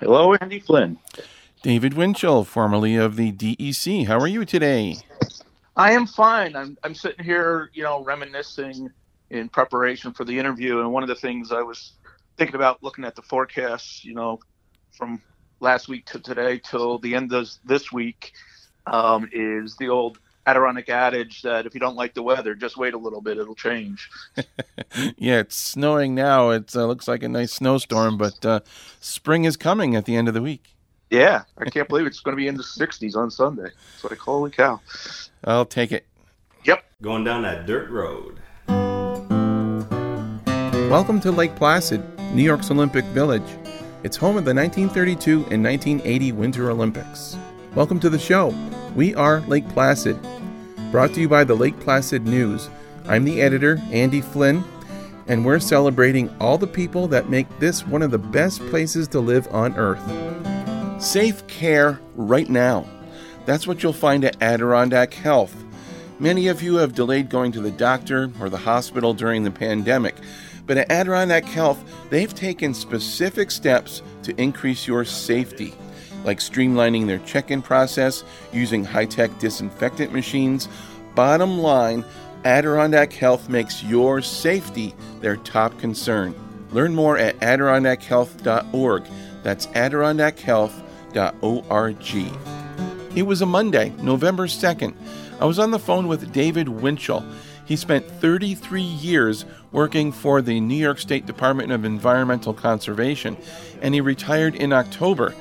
Hello, Andy Flynn. David Winchell, formerly of the DEC. How are you today? I am fine. I'm, I'm sitting here, you know, reminiscing in preparation for the interview. And one of the things I was thinking about looking at the forecasts, you know, from last week to today till the end of this week um, is the old Adirondack adage that if you don't like the weather, just wait a little bit, it'll change. yeah, it's snowing now. It uh, looks like a nice snowstorm, but uh, spring is coming at the end of the week. Yeah, I can't believe it's going to be in the 60s on Sunday. It's like, holy cow. I'll take it. Yep. Going down that dirt road. Welcome to Lake Placid, New York's Olympic Village. It's home of the 1932 and 1980 Winter Olympics. Welcome to the show. We are Lake Placid. Brought to you by the Lake Placid News. I'm the editor, Andy Flynn, and we're celebrating all the people that make this one of the best places to live on Earth. Safe care right now. That's what you'll find at Adirondack Health. Many of you have delayed going to the doctor or the hospital during the pandemic, but at Adirondack Health, they've taken specific steps to increase your safety, like streamlining their check in process, using high tech disinfectant machines. Bottom line, Adirondack Health makes your safety their top concern. Learn more at adirondackhealth.org. That's adirondackhealth.org. It was a Monday, November 2nd. I was on the phone with David Winchell. He spent 33 years working for the New York State Department of Environmental Conservation, and he retired in October.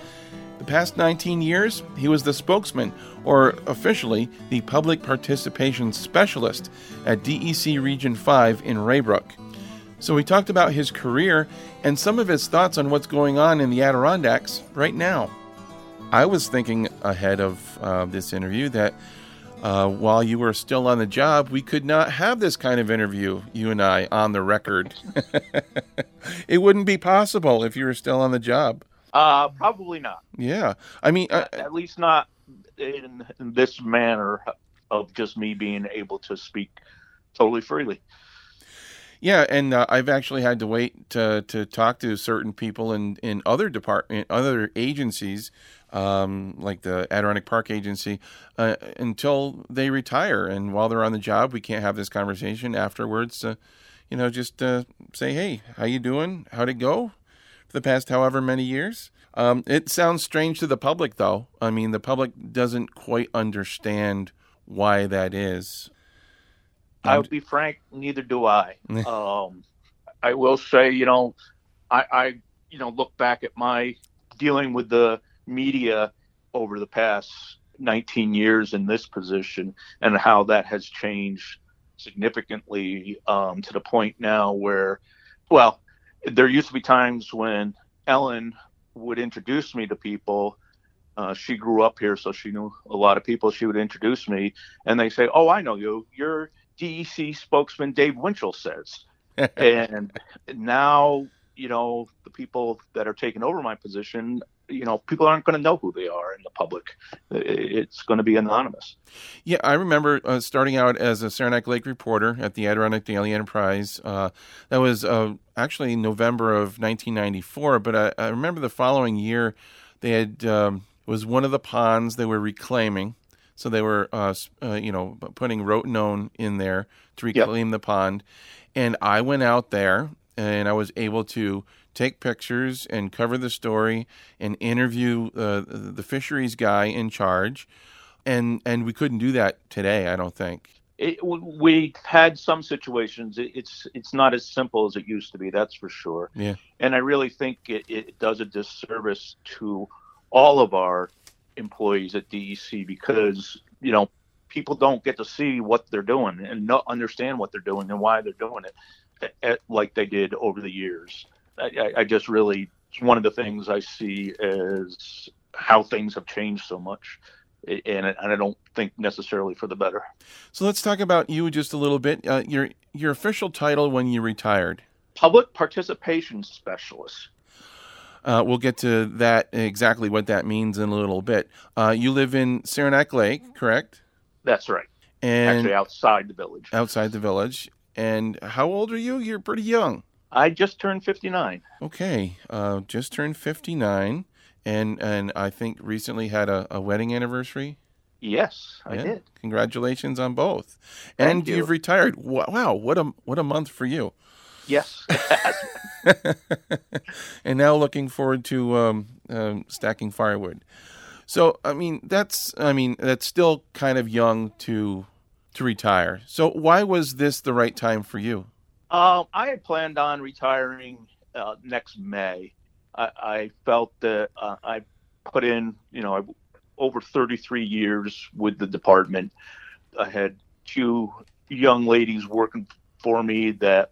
Past 19 years, he was the spokesman, or officially the Public Participation Specialist at DEC Region 5 in Raybrook. So we talked about his career and some of his thoughts on what's going on in the Adirondacks right now. I was thinking ahead of uh, this interview that uh, while you were still on the job, we could not have this kind of interview, you and I, on the record. it wouldn't be possible if you were still on the job. Uh, probably not. Yeah. I mean, uh, at least not in, in this manner of just me being able to speak totally freely. Yeah, and uh, I've actually had to wait to, to talk to certain people in, in other department, other agencies, um, like the Adirondack Park Agency, uh, until they retire. And while they're on the job, we can't have this conversation afterwards. Uh, you know, just uh, say, "Hey, how you doing? How'd it go the past however many years?" Um, it sounds strange to the public, though. I mean, the public doesn't quite understand why that is. I would be frank, neither do I. um, I will say, you know, I, I, you know, look back at my dealing with the media over the past 19 years in this position and how that has changed significantly um, to the point now where, well, there used to be times when Ellen would introduce me to people. Uh, she grew up here, so she knew a lot of people. She would introduce me, and they say, "Oh, I know you. You're DEC spokesman Dave Winchell says. and now, you know, the people that are taking over my position, you know, people aren't going to know who they are in the public. It's going to be anonymous. Yeah, I remember uh, starting out as a Saranac Lake reporter at the Adirondack Daily Enterprise. Uh, that was uh, actually November of 1994, but I, I, remember the following year they had um, was one of the ponds they were reclaiming so they were, uh, uh, you know, putting rotenone in there to reclaim yep. the pond. And I went out there and I was able to take pictures and cover the story and interview uh, the fisheries guy in charge. And and we couldn't do that today, I don't think. It, we had some situations. It's it's not as simple as it used to be. That's for sure. Yeah. And I really think it, it does a disservice to all of our employees at DEC because you know people don't get to see what they're doing and not understand what they're doing and why they're doing it at, at, like they did over the years. I, I just really it's one of the things I see is how things have changed so much. And, and I don't think necessarily for the better. So let's talk about you just a little bit. Uh, your your official title when you retired? Public participation specialist. Uh, we'll get to that exactly what that means in a little bit. Uh, you live in Saranac Lake, correct? That's right. And actually outside the village. Outside the village. And how old are you? You're pretty young. I just turned 59. Okay, uh, just turned 59. and and I think recently had a, a wedding anniversary. Yes, I yeah. did. Congratulations on both. Thank and you. have retired. Wow, what a what a month for you. Yes. and now looking forward to um, um, stacking firewood. So I mean that's I mean that's still kind of young to to retire. So why was this the right time for you? Um, I had planned on retiring uh, next May. I, I felt that uh, I put in, you know, over 33 years with the department. I had two young ladies working for me that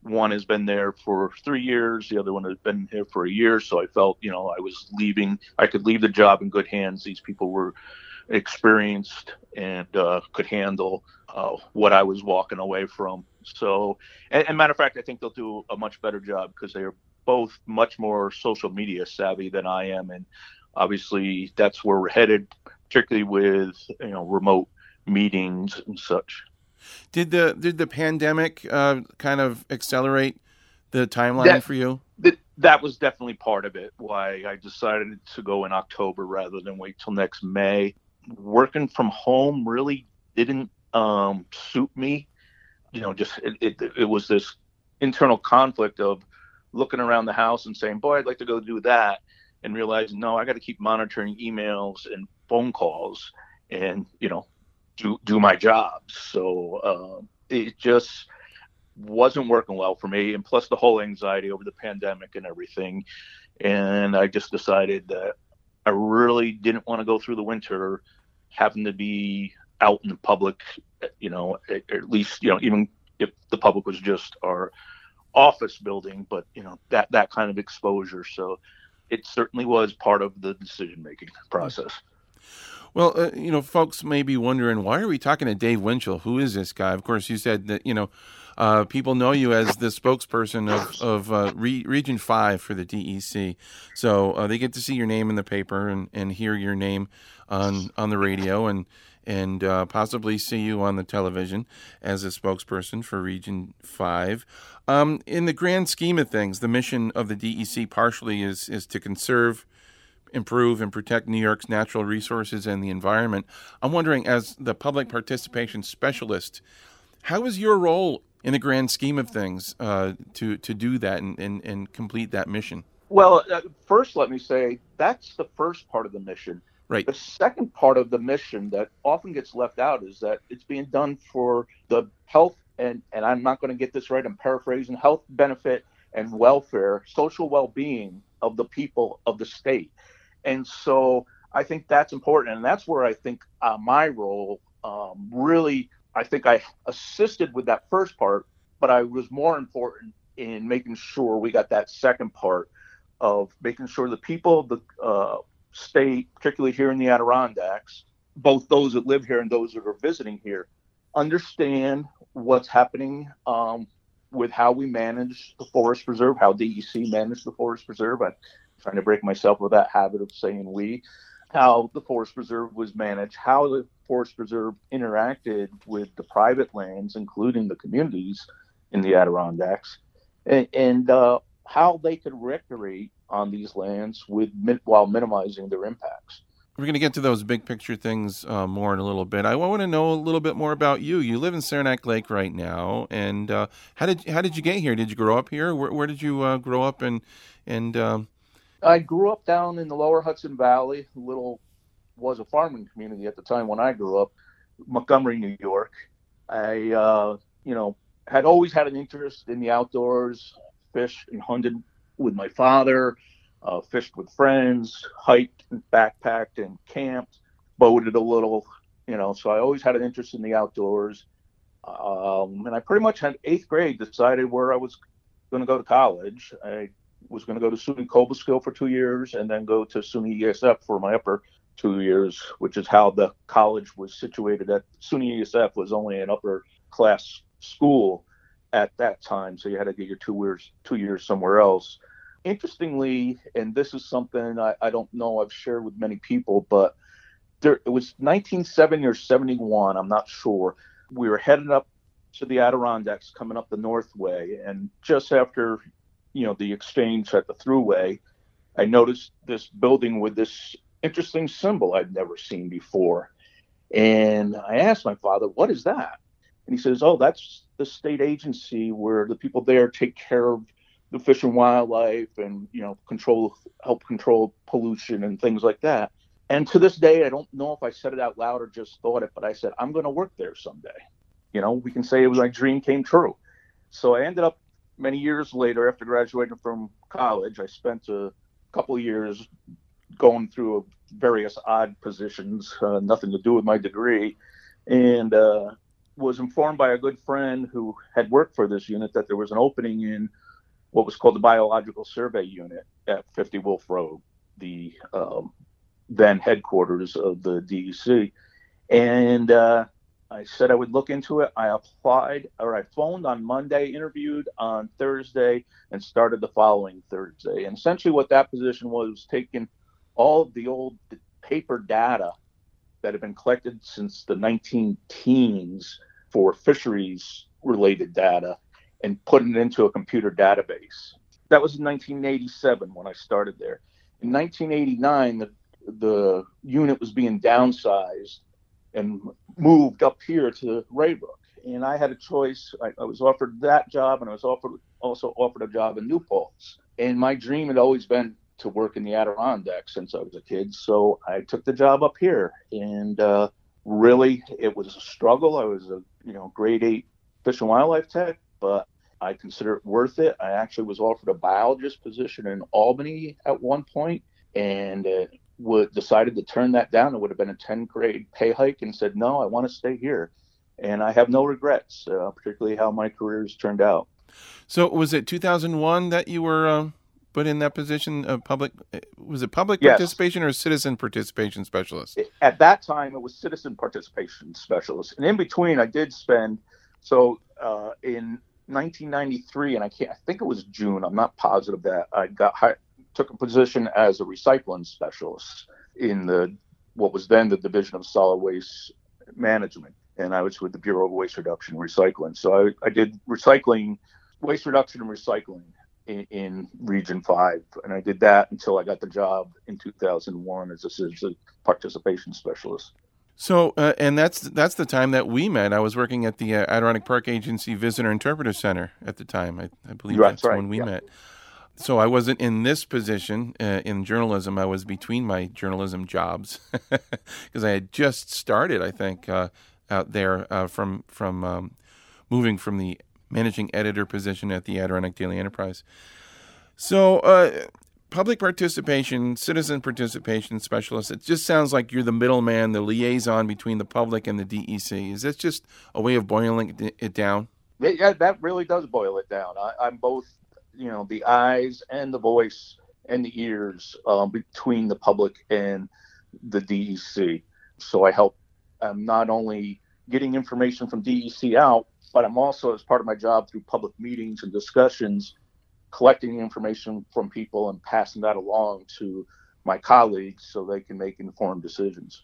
one has been there for three years, the other one has been here for a year. So I felt, you know, I was leaving, I could leave the job in good hands. These people were experienced and uh, could handle uh, what I was walking away from. So, and, and, matter of fact, I think they'll do a much better job because they are both much more social media savvy than I am, and obviously that's where we're headed, particularly with you know remote meetings and such. Did the did the pandemic uh, kind of accelerate the timeline that, for you? That, that was definitely part of it. Why I decided to go in October rather than wait till next May. Working from home really didn't um, suit me. You know, just it, it, it was this internal conflict of looking around the house and saying, "Boy, I'd like to go do that," and realizing, no, I got to keep monitoring emails and phone calls, and you know, do do my job. So uh, it just wasn't working well for me, and plus the whole anxiety over the pandemic and everything. And I just decided that I really didn't want to go through the winter having to be out in the public, you know, at, at least, you know, even if the public was just our office building, but you know, that that kind of exposure. So it certainly was part of the decision making process. Well, uh, you know, folks may be wondering why are we talking to Dave Winchell? Who is this guy? Of course, you said that you know uh, people know you as the spokesperson of of uh, Re- Region Five for the DEC, so uh, they get to see your name in the paper and, and hear your name on on the radio and and uh, possibly see you on the television as a spokesperson for Region 5. Um, in the grand scheme of things, the mission of the DEC partially is, is to conserve, improve, and protect New York's natural resources and the environment. I'm wondering, as the public participation specialist, how is your role in the grand scheme of things uh, to, to do that and, and, and complete that mission? Well, uh, first, let me say that's the first part of the mission Right. The second part of the mission that often gets left out is that it's being done for the health and and I'm not going to get this right. I'm paraphrasing health benefit and welfare, social well-being of the people of the state, and so I think that's important, and that's where I think uh, my role um, really. I think I assisted with that first part, but I was more important in making sure we got that second part of making sure the people, of the uh, state, particularly here in the Adirondacks, both those that live here and those that are visiting here, understand what's happening um, with how we manage the forest preserve, how DEC managed the forest preserve. I'm trying to break myself of that habit of saying we, how the forest preserve was managed, how the forest preserve interacted with the private lands, including the communities in the Adirondacks, and, and uh, how they could recreate on these lands with while minimizing their impacts. We're going to get to those big picture things uh, more in a little bit. I want to know a little bit more about you. You live in Saranac Lake right now, and uh, how did how did you get here? Did you grow up here? Where, where did you uh, grow up? And and um... I grew up down in the Lower Hudson Valley. Little was a farming community at the time when I grew up, Montgomery, New York. I uh, you know had always had an interest in the outdoors, fished and hunted with my father, uh, fished with friends, hiked and backpacked and camped, boated a little, you know. So I always had an interest in the outdoors. Um, and I pretty much had eighth grade decided where I was going to go to college. I was going to go to SUNY Cobleskill for two years and then go to SUNY ESF for my upper two years, which is how the college was situated. At SUNY ESF was only an upper class school at that time, so you had to get your two years two years somewhere else. Interestingly, and this is something I, I don't know I've shared with many people, but there it was 1970 or 71, I'm not sure. We were heading up to the Adirondacks, coming up the Northway, and just after you know the exchange at the Thruway, I noticed this building with this interesting symbol I'd never seen before. And I asked my father, What is that? And he says, Oh, that's the state agency where the people there take care of the fish and wildlife and, you know, control, help control pollution and things like that. And to this day, I don't know if I said it out loud or just thought it, but I said, I'm going to work there someday. You know, we can say it was my dream came true. So I ended up many years later, after graduating from college, I spent a couple years going through various odd positions, uh, nothing to do with my degree, and uh, was informed by a good friend who had worked for this unit that there was an opening in what was called the Biological Survey Unit at 50 Wolf Road, the um, then headquarters of the DEC. And uh, I said I would look into it. I applied, or I phoned on Monday, interviewed on Thursday, and started the following Thursday. And essentially, what that position was, was taking all of the old paper data that had been collected since the 19 teens for fisheries related data and putting it into a computer database. That was in 1987 when I started there. In 1989, the, the unit was being downsized and moved up here to Raybrook. And I had a choice. I, I was offered that job, and I was offered also offered a job in New Paltz. And my dream had always been to work in the Adirondacks since I was a kid. So I took the job up here, and uh, really, it was a struggle. I was a you know grade eight fish and wildlife tech, but I consider it worth it. I actually was offered a biologist position in Albany at one point, and uh, would decided to turn that down. It would have been a 10 grade pay hike, and said no, I want to stay here, and I have no regrets, uh, particularly how my career has turned out. So was it 2001 that you were uh, put in that position of public was it public yes. participation or citizen participation specialist at that time it was citizen participation specialist and in between i did spend so uh, in 1993 and i can't i think it was june i'm not positive that i got took a position as a recycling specialist in the what was then the division of solid waste management and i was with the bureau of waste reduction and recycling so I, I did recycling waste reduction and recycling in, in, Region 5. And I did that until I got the job in 2001 as a citizen participation specialist. So, uh, and that's that's the time that we met. I was working at the uh, Adirondack Park Agency Visitor Interpreter Center at the time. I, I believe that's, that's right. when we yeah. met. So I wasn't in this position uh, in journalism. I was between my journalism jobs because I had just started. I think uh, out there uh, from from um, moving from the managing editor position at the Adirondack Daily Enterprise. So, uh, public participation, citizen participation specialist, it just sounds like you're the middleman, the liaison between the public and the DEC. Is that just a way of boiling it down? Yeah, that really does boil it down. I, am both, you know, the eyes and the voice and the ears um, between the public and the DEC. So I help um, not only getting information from DEC out, but I'm also, as part of my job through public meetings and discussions, collecting information from people and passing that along to my colleagues so they can make informed decisions.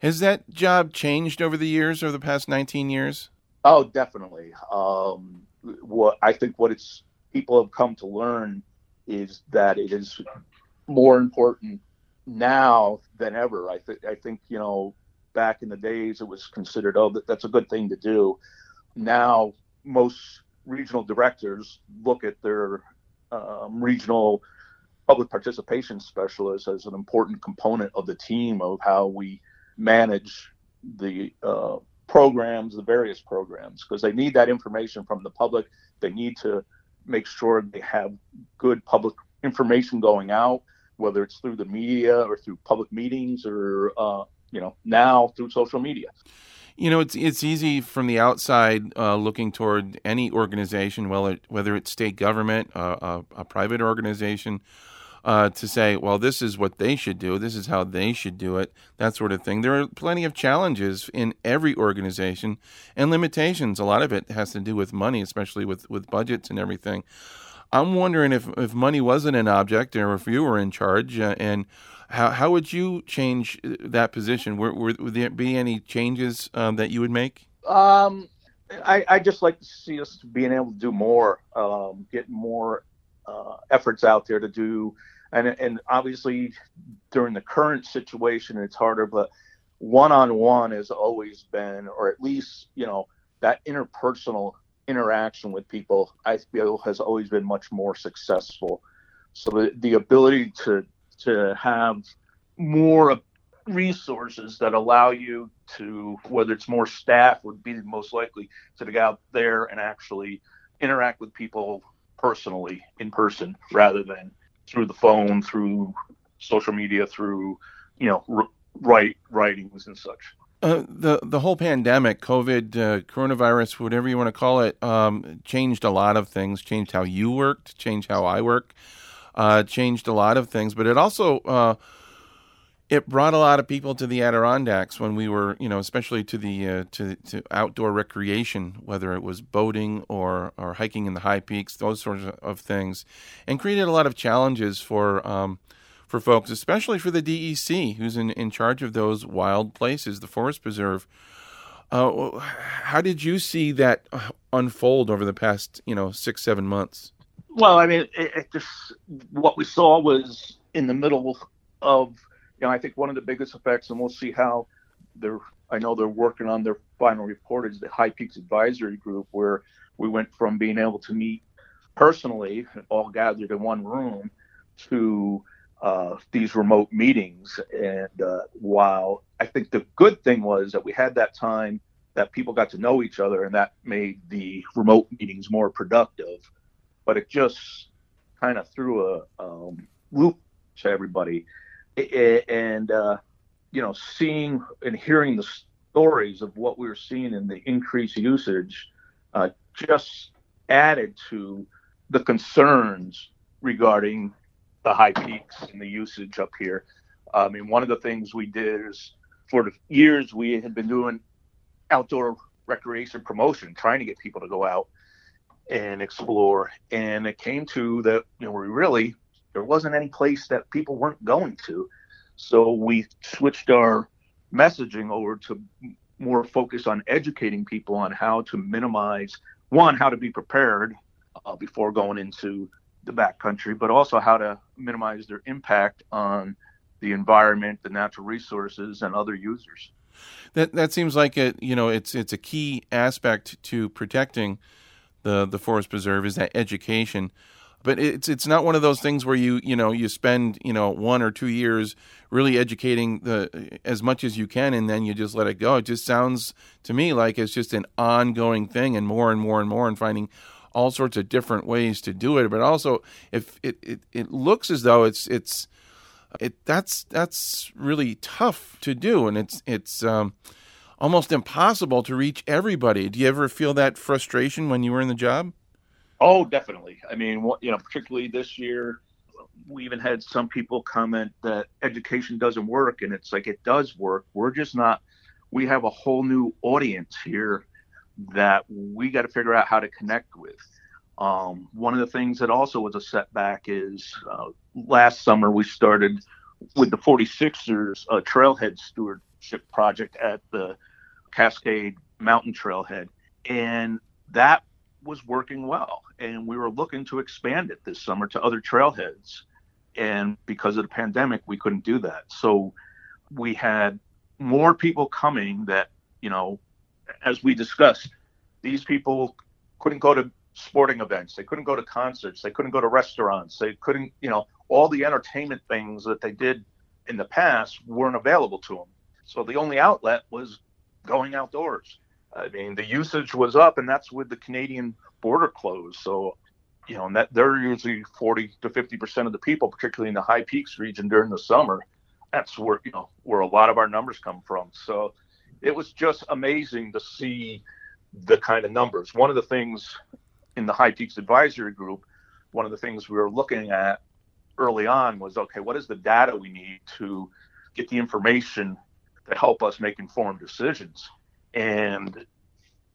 Has that job changed over the years, over the past 19 years? Oh, definitely. Um, what I think what it's people have come to learn is that it is more important now than ever. I think I think you know back in the days it was considered oh that, that's a good thing to do now most regional directors look at their um, regional public participation specialist as an important component of the team of how we manage the uh, programs, the various programs, because they need that information from the public. They need to make sure they have good public information going out, whether it's through the media or through public meetings or, uh, you know, now through social media. You know, it's it's easy from the outside uh, looking toward any organization, whether it, whether it's state government, uh, a, a, private organization, uh, to say, well, this is what they should do, this is how they should do it, that sort of thing. There are plenty of challenges in every organization and limitations. A lot of it has to do with money, especially with with budgets and everything. I'm wondering if if money wasn't an object, or if you were in charge, uh, and how how would you change uh, that position? Were, were, would there be any changes um, that you would make? Um, I I just like to see us being able to do more, um, get more uh, efforts out there to do and and obviously during the current situation it's harder, but one on one has always been, or at least you know that interpersonal interaction with people, I feel has always been much more successful. So the, the ability to to have more resources that allow you to, whether it's more staff would be most likely to get out there and actually interact with people personally in person rather than through the phone, through social media, through you know write writings and such. Uh, the the whole pandemic, COVID, uh, coronavirus, whatever you want to call it, um, changed a lot of things. Changed how you worked, changed how I work, uh, changed a lot of things. But it also uh, it brought a lot of people to the Adirondacks when we were, you know, especially to the uh, to to outdoor recreation, whether it was boating or or hiking in the high peaks, those sorts of things, and created a lot of challenges for. Um, for folks, especially for the DEC, who's in, in charge of those wild places, the forest preserve. Uh, how did you see that unfold over the past, you know, six, seven months? Well, I mean, it, it just what we saw was in the middle of, you know, I think one of the biggest effects, and we'll see how they're. I know they're working on their final report is the High Peaks Advisory Group, where we went from being able to meet personally, all gathered in one room, to uh, these remote meetings. And uh, while I think the good thing was that we had that time that people got to know each other, and that made the remote meetings more productive. But it just kind of threw a um, loop to everybody, and uh, you know, seeing and hearing the stories of what we were seeing in the increased usage uh, just added to the concerns regarding the high peaks and the usage up here. I mean, one of the things we did is for the years we had been doing outdoor recreation promotion, trying to get people to go out and explore. And it came to that, you know, we really, there wasn't any place that people weren't going to. So we switched our messaging over to more focus on educating people on how to minimize, one, how to be prepared uh, before going into the backcountry, but also how to minimize their impact on the environment, the natural resources, and other users. That that seems like it. You know, it's it's a key aspect to protecting the the forest preserve is that education. But it's it's not one of those things where you you know you spend you know one or two years really educating the as much as you can and then you just let it go. It just sounds to me like it's just an ongoing thing and more and more and more and finding all sorts of different ways to do it. But also, if it, it, it looks as though it's it's it that's that's really tough to do, and it's it's um, almost impossible to reach everybody. Do you ever feel that frustration when you were in the job? Oh, definitely. I mean, you know, particularly this year, we even had some people comment that education doesn't work, and it's like it does work. We're just not. We have a whole new audience here that we got to figure out how to connect with. Um, one of the things that also was a setback is uh, last summer we started with the 46ers uh, Trailhead Stewardship Project at the Cascade Mountain Trailhead. And that was working well. And we were looking to expand it this summer to other trailheads. And because of the pandemic, we couldn't do that. So we had more people coming that, you know, as we discussed, these people couldn't go to sporting events, they couldn't go to concerts, they couldn't go to restaurants, they couldn't, you know, all the entertainment things that they did in the past weren't available to them. So the only outlet was going outdoors. I mean, the usage was up, and that's with the Canadian border closed. So, you know, and that they're usually 40 to 50 percent of the people, particularly in the high peaks region during the summer. That's where you know where a lot of our numbers come from. So, it was just amazing to see the kind of numbers. One of the things in the High Peaks Advisory Group, one of the things we were looking at early on was okay, what is the data we need to get the information to help us make informed decisions? And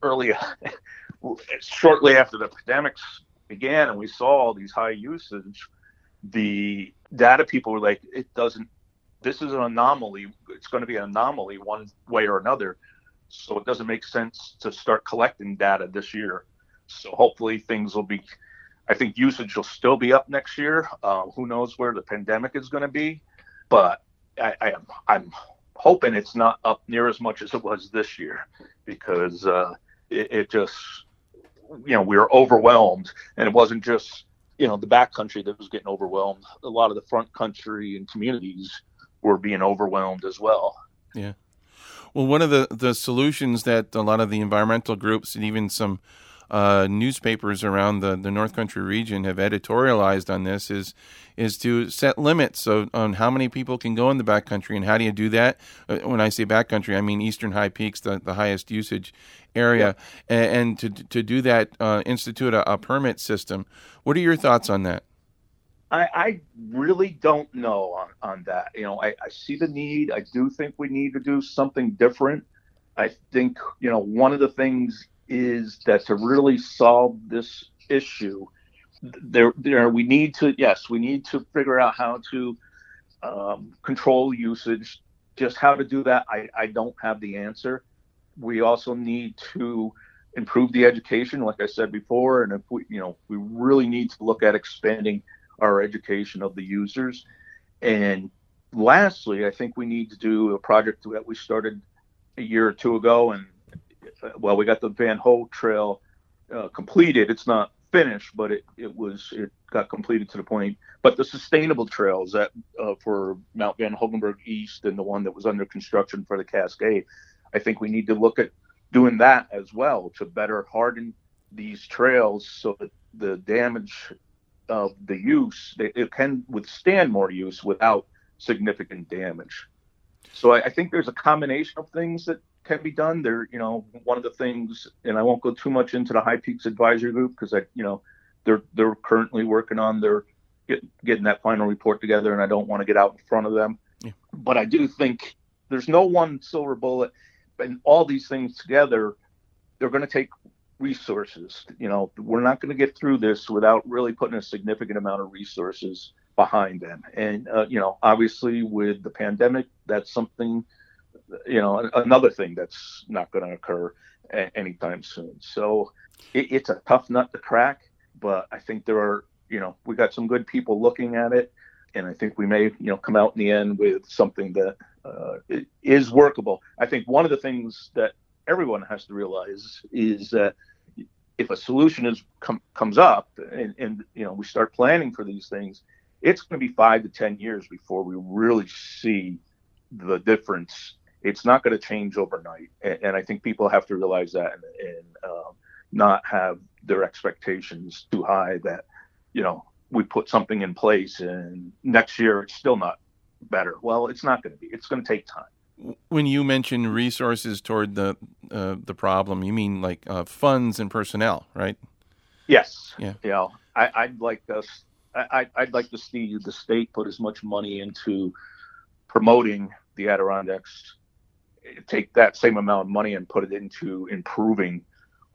early, shortly after the pandemics began and we saw all these high usage, the data people were like, it doesn't, this is an anomaly. It's going to be an anomaly one way or another. So it doesn't make sense to start collecting data this year. So hopefully things will be I think usage will still be up next year. Uh, who knows where the pandemic is going to be, but I, I, am I'm hoping it's not up near as much as it was this year because uh, it, it just you know we were overwhelmed, and it wasn't just you know the back country that was getting overwhelmed. A lot of the front country and communities were being overwhelmed as well. Yeah. Well, one of the, the solutions that a lot of the environmental groups and even some uh, newspapers around the, the North Country region have editorialized on this is is to set limits of, on how many people can go in the backcountry and how do you do that? Uh, when I say backcountry, I mean Eastern High Peaks, the, the highest usage area, yeah. and, and, to to do that, uh, institute a, a, permit system. What are your thoughts on that? I, I really don't know on, on that. You know, I, I see the need. I do think we need to do something different. I think you know one of the things is that to really solve this issue, there, there we need to yes, we need to figure out how to um, control usage. Just how to do that, I, I don't have the answer. We also need to improve the education, like I said before, and if we, you know, we really need to look at expanding our education of the users. And lastly, I think we need to do a project that we started a year or two ago, and well, we got the Van Hoge Trail uh, completed. It's not finished, but it, it was it got completed to the point. But the sustainable trails that uh, for Mount Van Hoevenberg East and the one that was under construction for the Cascade, I think we need to look at doing that as well to better harden these trails so that the damage of the use it can withstand more use without significant damage. So I, I think there's a combination of things that can be done. There, you know, one of the things, and I won't go too much into the High Peaks Advisory Group because I, you know, they're they're currently working on their get, getting that final report together, and I don't want to get out in front of them. Yeah. But I do think there's no one silver bullet, and all these things together, they're going to take resources. You know, we're not going to get through this without really putting a significant amount of resources behind them. And uh, you know, obviously with the pandemic, that's something you know, another thing that's not going to occur anytime soon. So it, it's a tough nut to crack, but I think there are, you know, we got some good people looking at it, and I think we may, you know, come out in the end with something that uh, is workable. I think one of the things that everyone has to realize is that if a solution is com- comes up and, and you know we start planning for these things, it's going to be five to ten years before we really see the difference it's not going to change overnight. And, and, I think people have to realize that and, and um, not have their expectations too high that, you know, we put something in place and next year it's still not better. Well, it's not going to be. It's going to take time. When you mention resources toward the uh, the problem, you mean like uh, funds and personnel, right? Yes. Yeah. Know, I, would like us. I, I'd like to see the state put as much money into promoting the Adirondacks take that same amount of money and put it into improving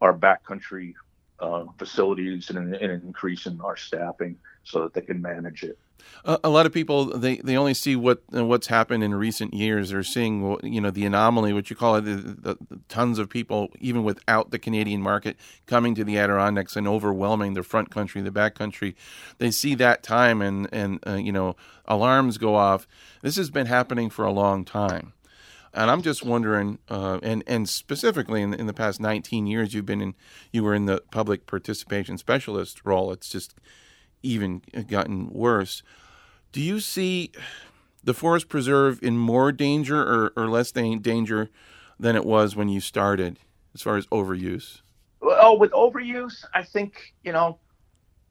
our backcountry uh, facilities and, an and increasing our staffing so that they can manage it. A lot of people they, they only see what what's happened in recent years. They're seeing you know the anomaly, what you call it, the, the, the, tons of people even without the Canadian market coming to the Adirondacks and overwhelming the front country, the back country. They see that time and and uh, you know alarms go off. This has been happening for a long time. And I'm just wondering, uh, and and specifically in, in the past 19 years, you've been in, you were in the public participation specialist role. It's just even gotten worse. Do you see the forest preserve in more danger or, or less danger than it was when you started, as far as overuse? Well, with overuse, I think you know,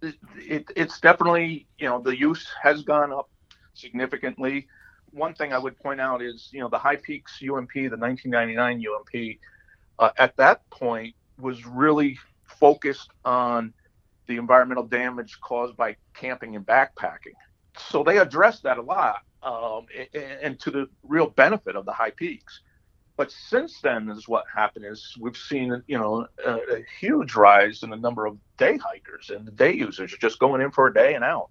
it, it, it's definitely you know the use has gone up significantly one thing I would point out is, you know, the High Peaks UMP, the 1999 UMP, uh, at that point was really focused on the environmental damage caused by camping and backpacking. So they addressed that a lot, um, and, and to the real benefit of the High Peaks. But since then, is what happened is we've seen, you know, a, a huge rise in the number of day hikers and the day users just going in for a day and out,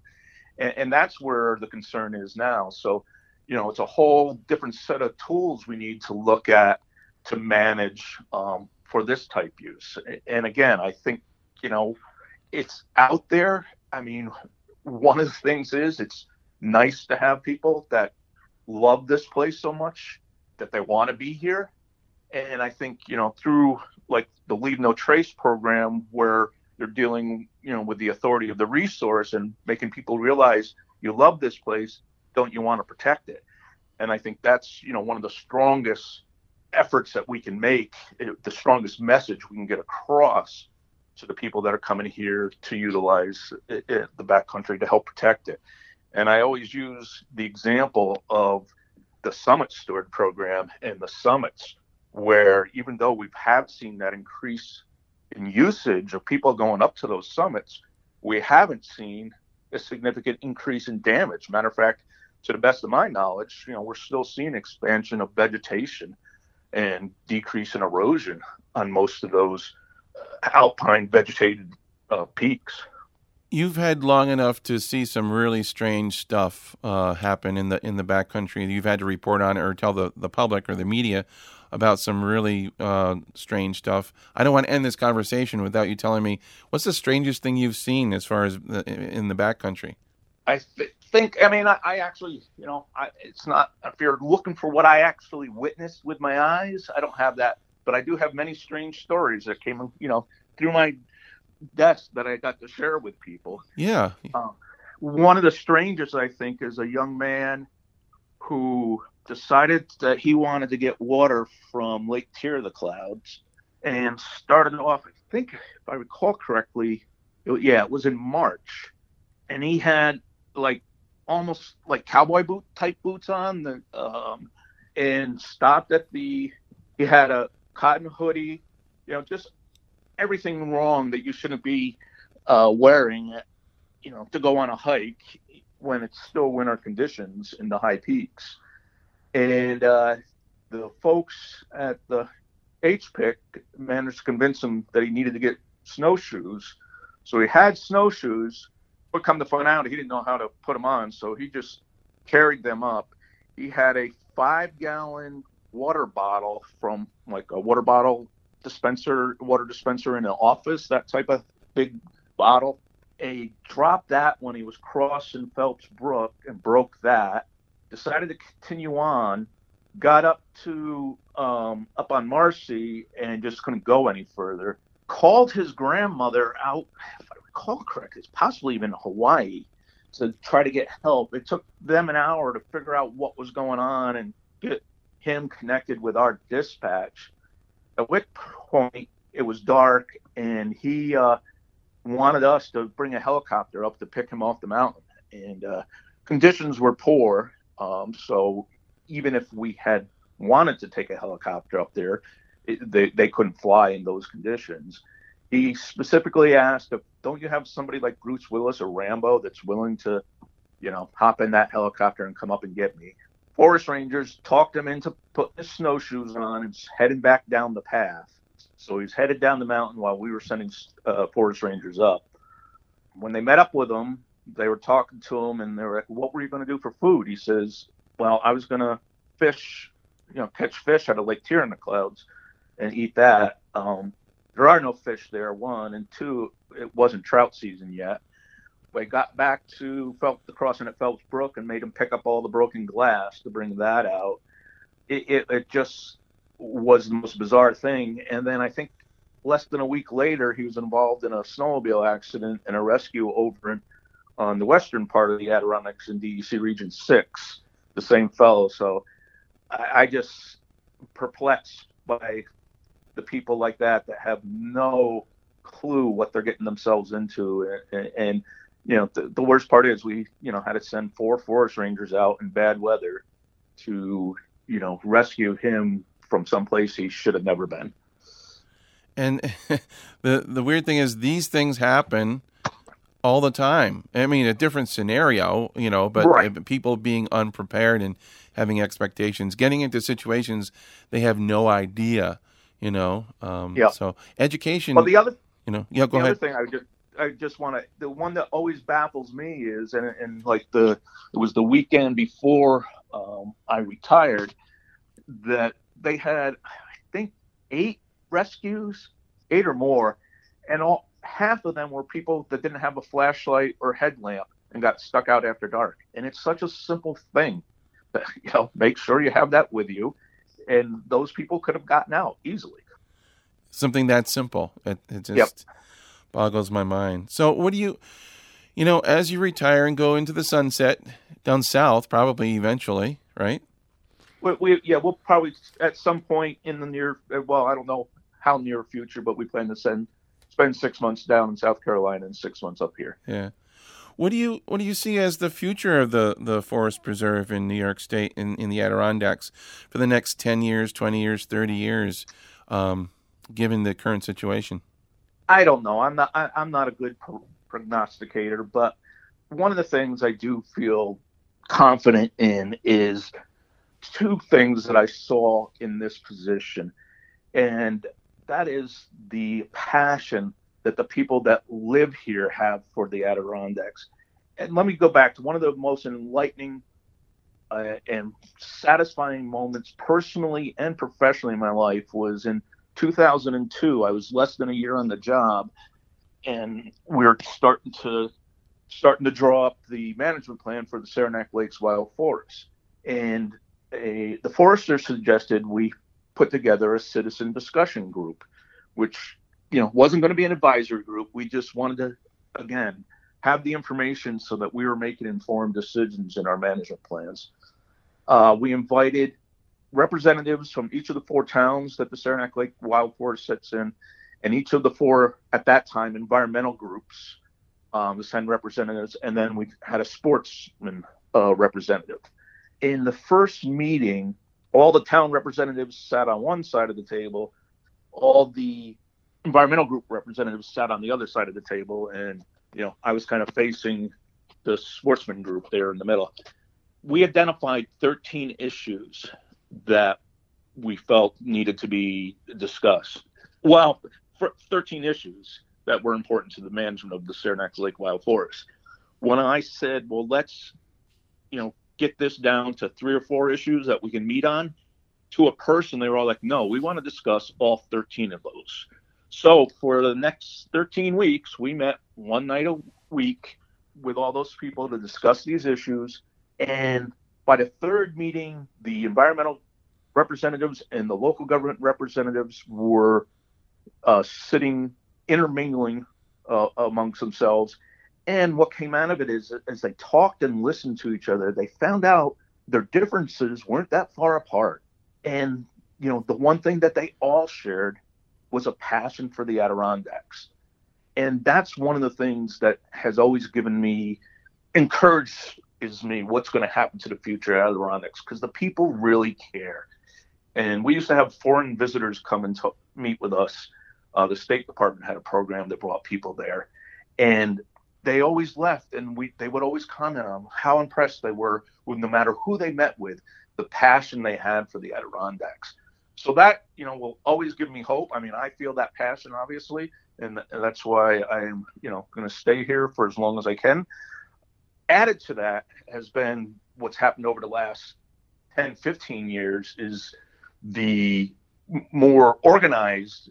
and, and that's where the concern is now. So you know, it's a whole different set of tools we need to look at to manage um, for this type use. And again, I think, you know, it's out there. I mean, one of the things is it's nice to have people that love this place so much that they want to be here. And I think, you know, through like the Leave No Trace program where they're dealing, you know, with the authority of the resource and making people realize you love this place, don't you want to protect it? And I think that's, you know, one of the strongest efforts that we can make, eh, the strongest message we can get across to the people that are coming here to utilize it, it, the backcountry to help protect it. And I always use the example of the Summit Steward program and the summits, where even though we have seen that increase in usage of people going up to those summits, we haven't seen a significant increase in damage. Matter of fact, to the best of my knowledge, you know, we're still seeing expansion of vegetation and decrease in erosion on most of those uh, alpine vegetated uh, peaks. You've had long enough to see some really strange stuff uh, happen in the in the backcountry. You've had to report on it or tell the, the public or the media about some really uh, strange stuff. I don't want to end this conversation without you telling me what's the strangest thing you've seen as far as the, in the backcountry. I th- think. I mean, I, I actually, you know, I, it's not. If you're looking for what I actually witnessed with my eyes, I don't have that. But I do have many strange stories that came, you know, through my desk that I got to share with people. Yeah. Um, one of the strangest, I think, is a young man who decided that he wanted to get water from Lake Tear of the Clouds and started off, I think, if I recall correctly, it, yeah, it was in March. And he had like almost like cowboy boot type boots on the um, and stopped at the he had a cotton hoodie you know just everything wrong that you shouldn't be uh, wearing you know to go on a hike when it's still winter conditions in the high peaks. And uh, the folks at the HPIC managed to convince him that he needed to get snowshoes. So he had snowshoes but come to find out, he didn't know how to put them on, so he just carried them up. He had a five gallon water bottle from like a water bottle dispenser, water dispenser in an office, that type of big bottle. And he dropped that when he was crossing Phelps Brook and broke that. Decided to continue on, got up to um, up on Marcy and just couldn't go any further. Called his grandmother out, recall correctly, it's possibly even Hawaii, to try to get help. It took them an hour to figure out what was going on and get him connected with our dispatch. At which point it was dark, and he uh, wanted us to bring a helicopter up to pick him off the mountain. And uh, conditions were poor, um, so even if we had wanted to take a helicopter up there, it, they, they couldn't fly in those conditions. He specifically asked if don't you have somebody like Bruce Willis or Rambo that's willing to, you know, hop in that helicopter and come up and get me? Forest Rangers talked him into putting his snowshoes on and heading back down the path. So he's headed down the mountain while we were sending uh, Forest Rangers up. When they met up with him, they were talking to him and they were like, "What were you going to do for food?" He says, "Well, I was going to fish, you know, catch fish out of Lake Tear in the clouds and eat that." Um, there are no fish there, one, and two, it wasn't trout season yet. We got back to Phelps, the crossing at Phelps Brook and made him pick up all the broken glass to bring that out. It, it, it just was the most bizarre thing. And then I think less than a week later, he was involved in a snowmobile accident and a rescue over in, on the western part of the Adirondacks in DEC Region 6, the same fellow. So I, I just perplexed by the people like that that have no clue what they're getting themselves into. And, and you know the, the, worst part is we you know had to send four forest rangers out in bad weather to you know rescue him from someplace he should have never been. And the the weird thing is these things happen all the time. I mean a different scenario you know but right. people being unprepared and having expectations getting into situations they have no idea you know. Um, yeah. So education. Well, the other, you know, yeah. Go the ahead. other thing I just, I just want to. The one that always baffles me is, and, and like the, it was the weekend before um, I retired, that they had, I think, eight rescues, eight or more, and all half of them were people that didn't have a flashlight or headlamp and got stuck out after dark. And it's such a simple thing that, you know, make sure you have that with you. And those people could have gotten out easily. Something that simple. It, it just yep. boggles my mind. So, what do you, you know, as you retire and go into the sunset down south, probably eventually, right? We, we, yeah, we'll probably at some point in the near, well, I don't know how near future, but we plan to send spend six months down in South Carolina and six months up here. Yeah. What do you what do you see as the future of the, the forest preserve in New York State in, in the Adirondacks for the next ten years, twenty years, thirty years, um, given the current situation? I don't know. I'm not. I, am not a good prognosticator, but one of the things I do feel confident in is two things that I saw in this position, and that is the passion that the people that live here have for the Adirondacks. And let me go back to one of the most enlightening uh, and satisfying moments personally and professionally in my life was in 2002. I was less than a year on the job, and we are starting to starting to draw up the management plan for the Saranac Lakes Wild Forest. And a, the forester suggested we put together a citizen discussion group, which you know wasn't going to be an advisory group. We just wanted to again have the information so that we were making informed decisions in our management plans. Uh, we invited representatives from each of the four towns that the Saranac Lake Wild Forest sits in, and each of the four at that time environmental groups um, to send representatives, and then we had a sportsman uh, representative. In the first meeting, all the town representatives sat on one side of the table, all the environmental group representatives sat on the other side of the table, and you know I was kind of facing the sportsman group there in the middle. We identified 13 issues that we felt needed to be discussed. Well, 13 issues that were important to the management of the Saranac Lake Wild Forest. When I said, well, let's, you know, get this down to three or four issues that we can meet on, to a person, they were all like, no, we want to discuss all 13 of those. So for the next 13 weeks, we met one night a week with all those people to discuss these issues. And by the third meeting, the environmental representatives and the local government representatives were uh, sitting intermingling uh, amongst themselves. And what came out of it is, as they talked and listened to each other, they found out their differences weren't that far apart. And you know, the one thing that they all shared was a passion for the Adirondacks. And that's one of the things that has always given me encouraged is me what's going to happen to the future Adirondacks because the people really care. And we used to have foreign visitors come and meet with us uh, the State Department had a program that brought people there, and they always left, and we they would always comment on how impressed they were with no matter who they met with, the passion they had for the Adirondacks. So that you know will always give me hope. I mean, I feel that passion obviously, and that's why I'm you know going to stay here for as long as I can. Added to that has been what's happened over the last 10, 15 years is the more organized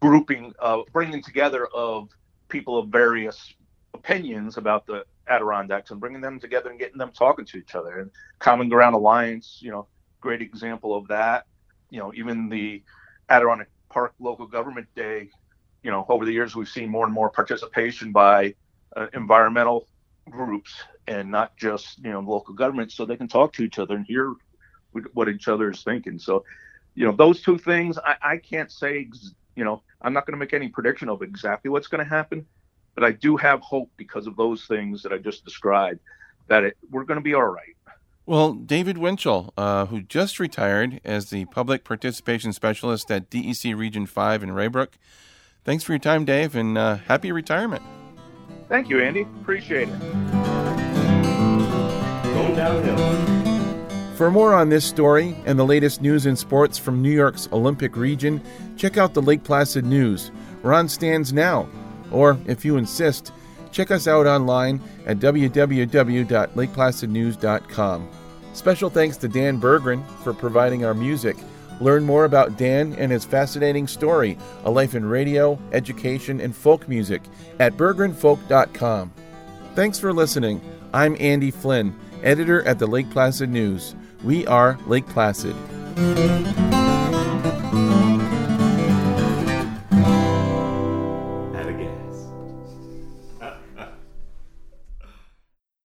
grouping, uh, bringing together of people of various opinions about the Adirondacks and bringing them together and getting them talking to each other. And Common Ground Alliance, you know, great example of that. You know, even the Adirondack Park Local Government Day, you know, over the years we've seen more and more participation by uh, environmental groups and not just you know local governments, so they can talk to each other and hear what each other is thinking. So, you know, those two things I, I can't say you know, I'm not going to make any prediction of exactly what's going to happen, but I do have hope because of those things that I just described that it, we're going to be all right. Well, David Winchell, uh, who just retired as the public participation specialist at DEC Region 5 in Raybrook, thanks for your time, Dave, and uh, happy retirement. Thank you, Andy. Appreciate it. Going downhill. For more on this story and the latest news and sports from New York's Olympic region, check out the Lake Placid News. We're on stands now. Or, if you insist, check us out online at www.lakeplacidnews.com. Special thanks to Dan Berggren for providing our music. Learn more about Dan and his fascinating story, a life in radio, education, and folk music at berggrenfolk.com. Thanks for listening. I'm Andy Flynn, editor at the Lake Placid News. We are Lake Placid.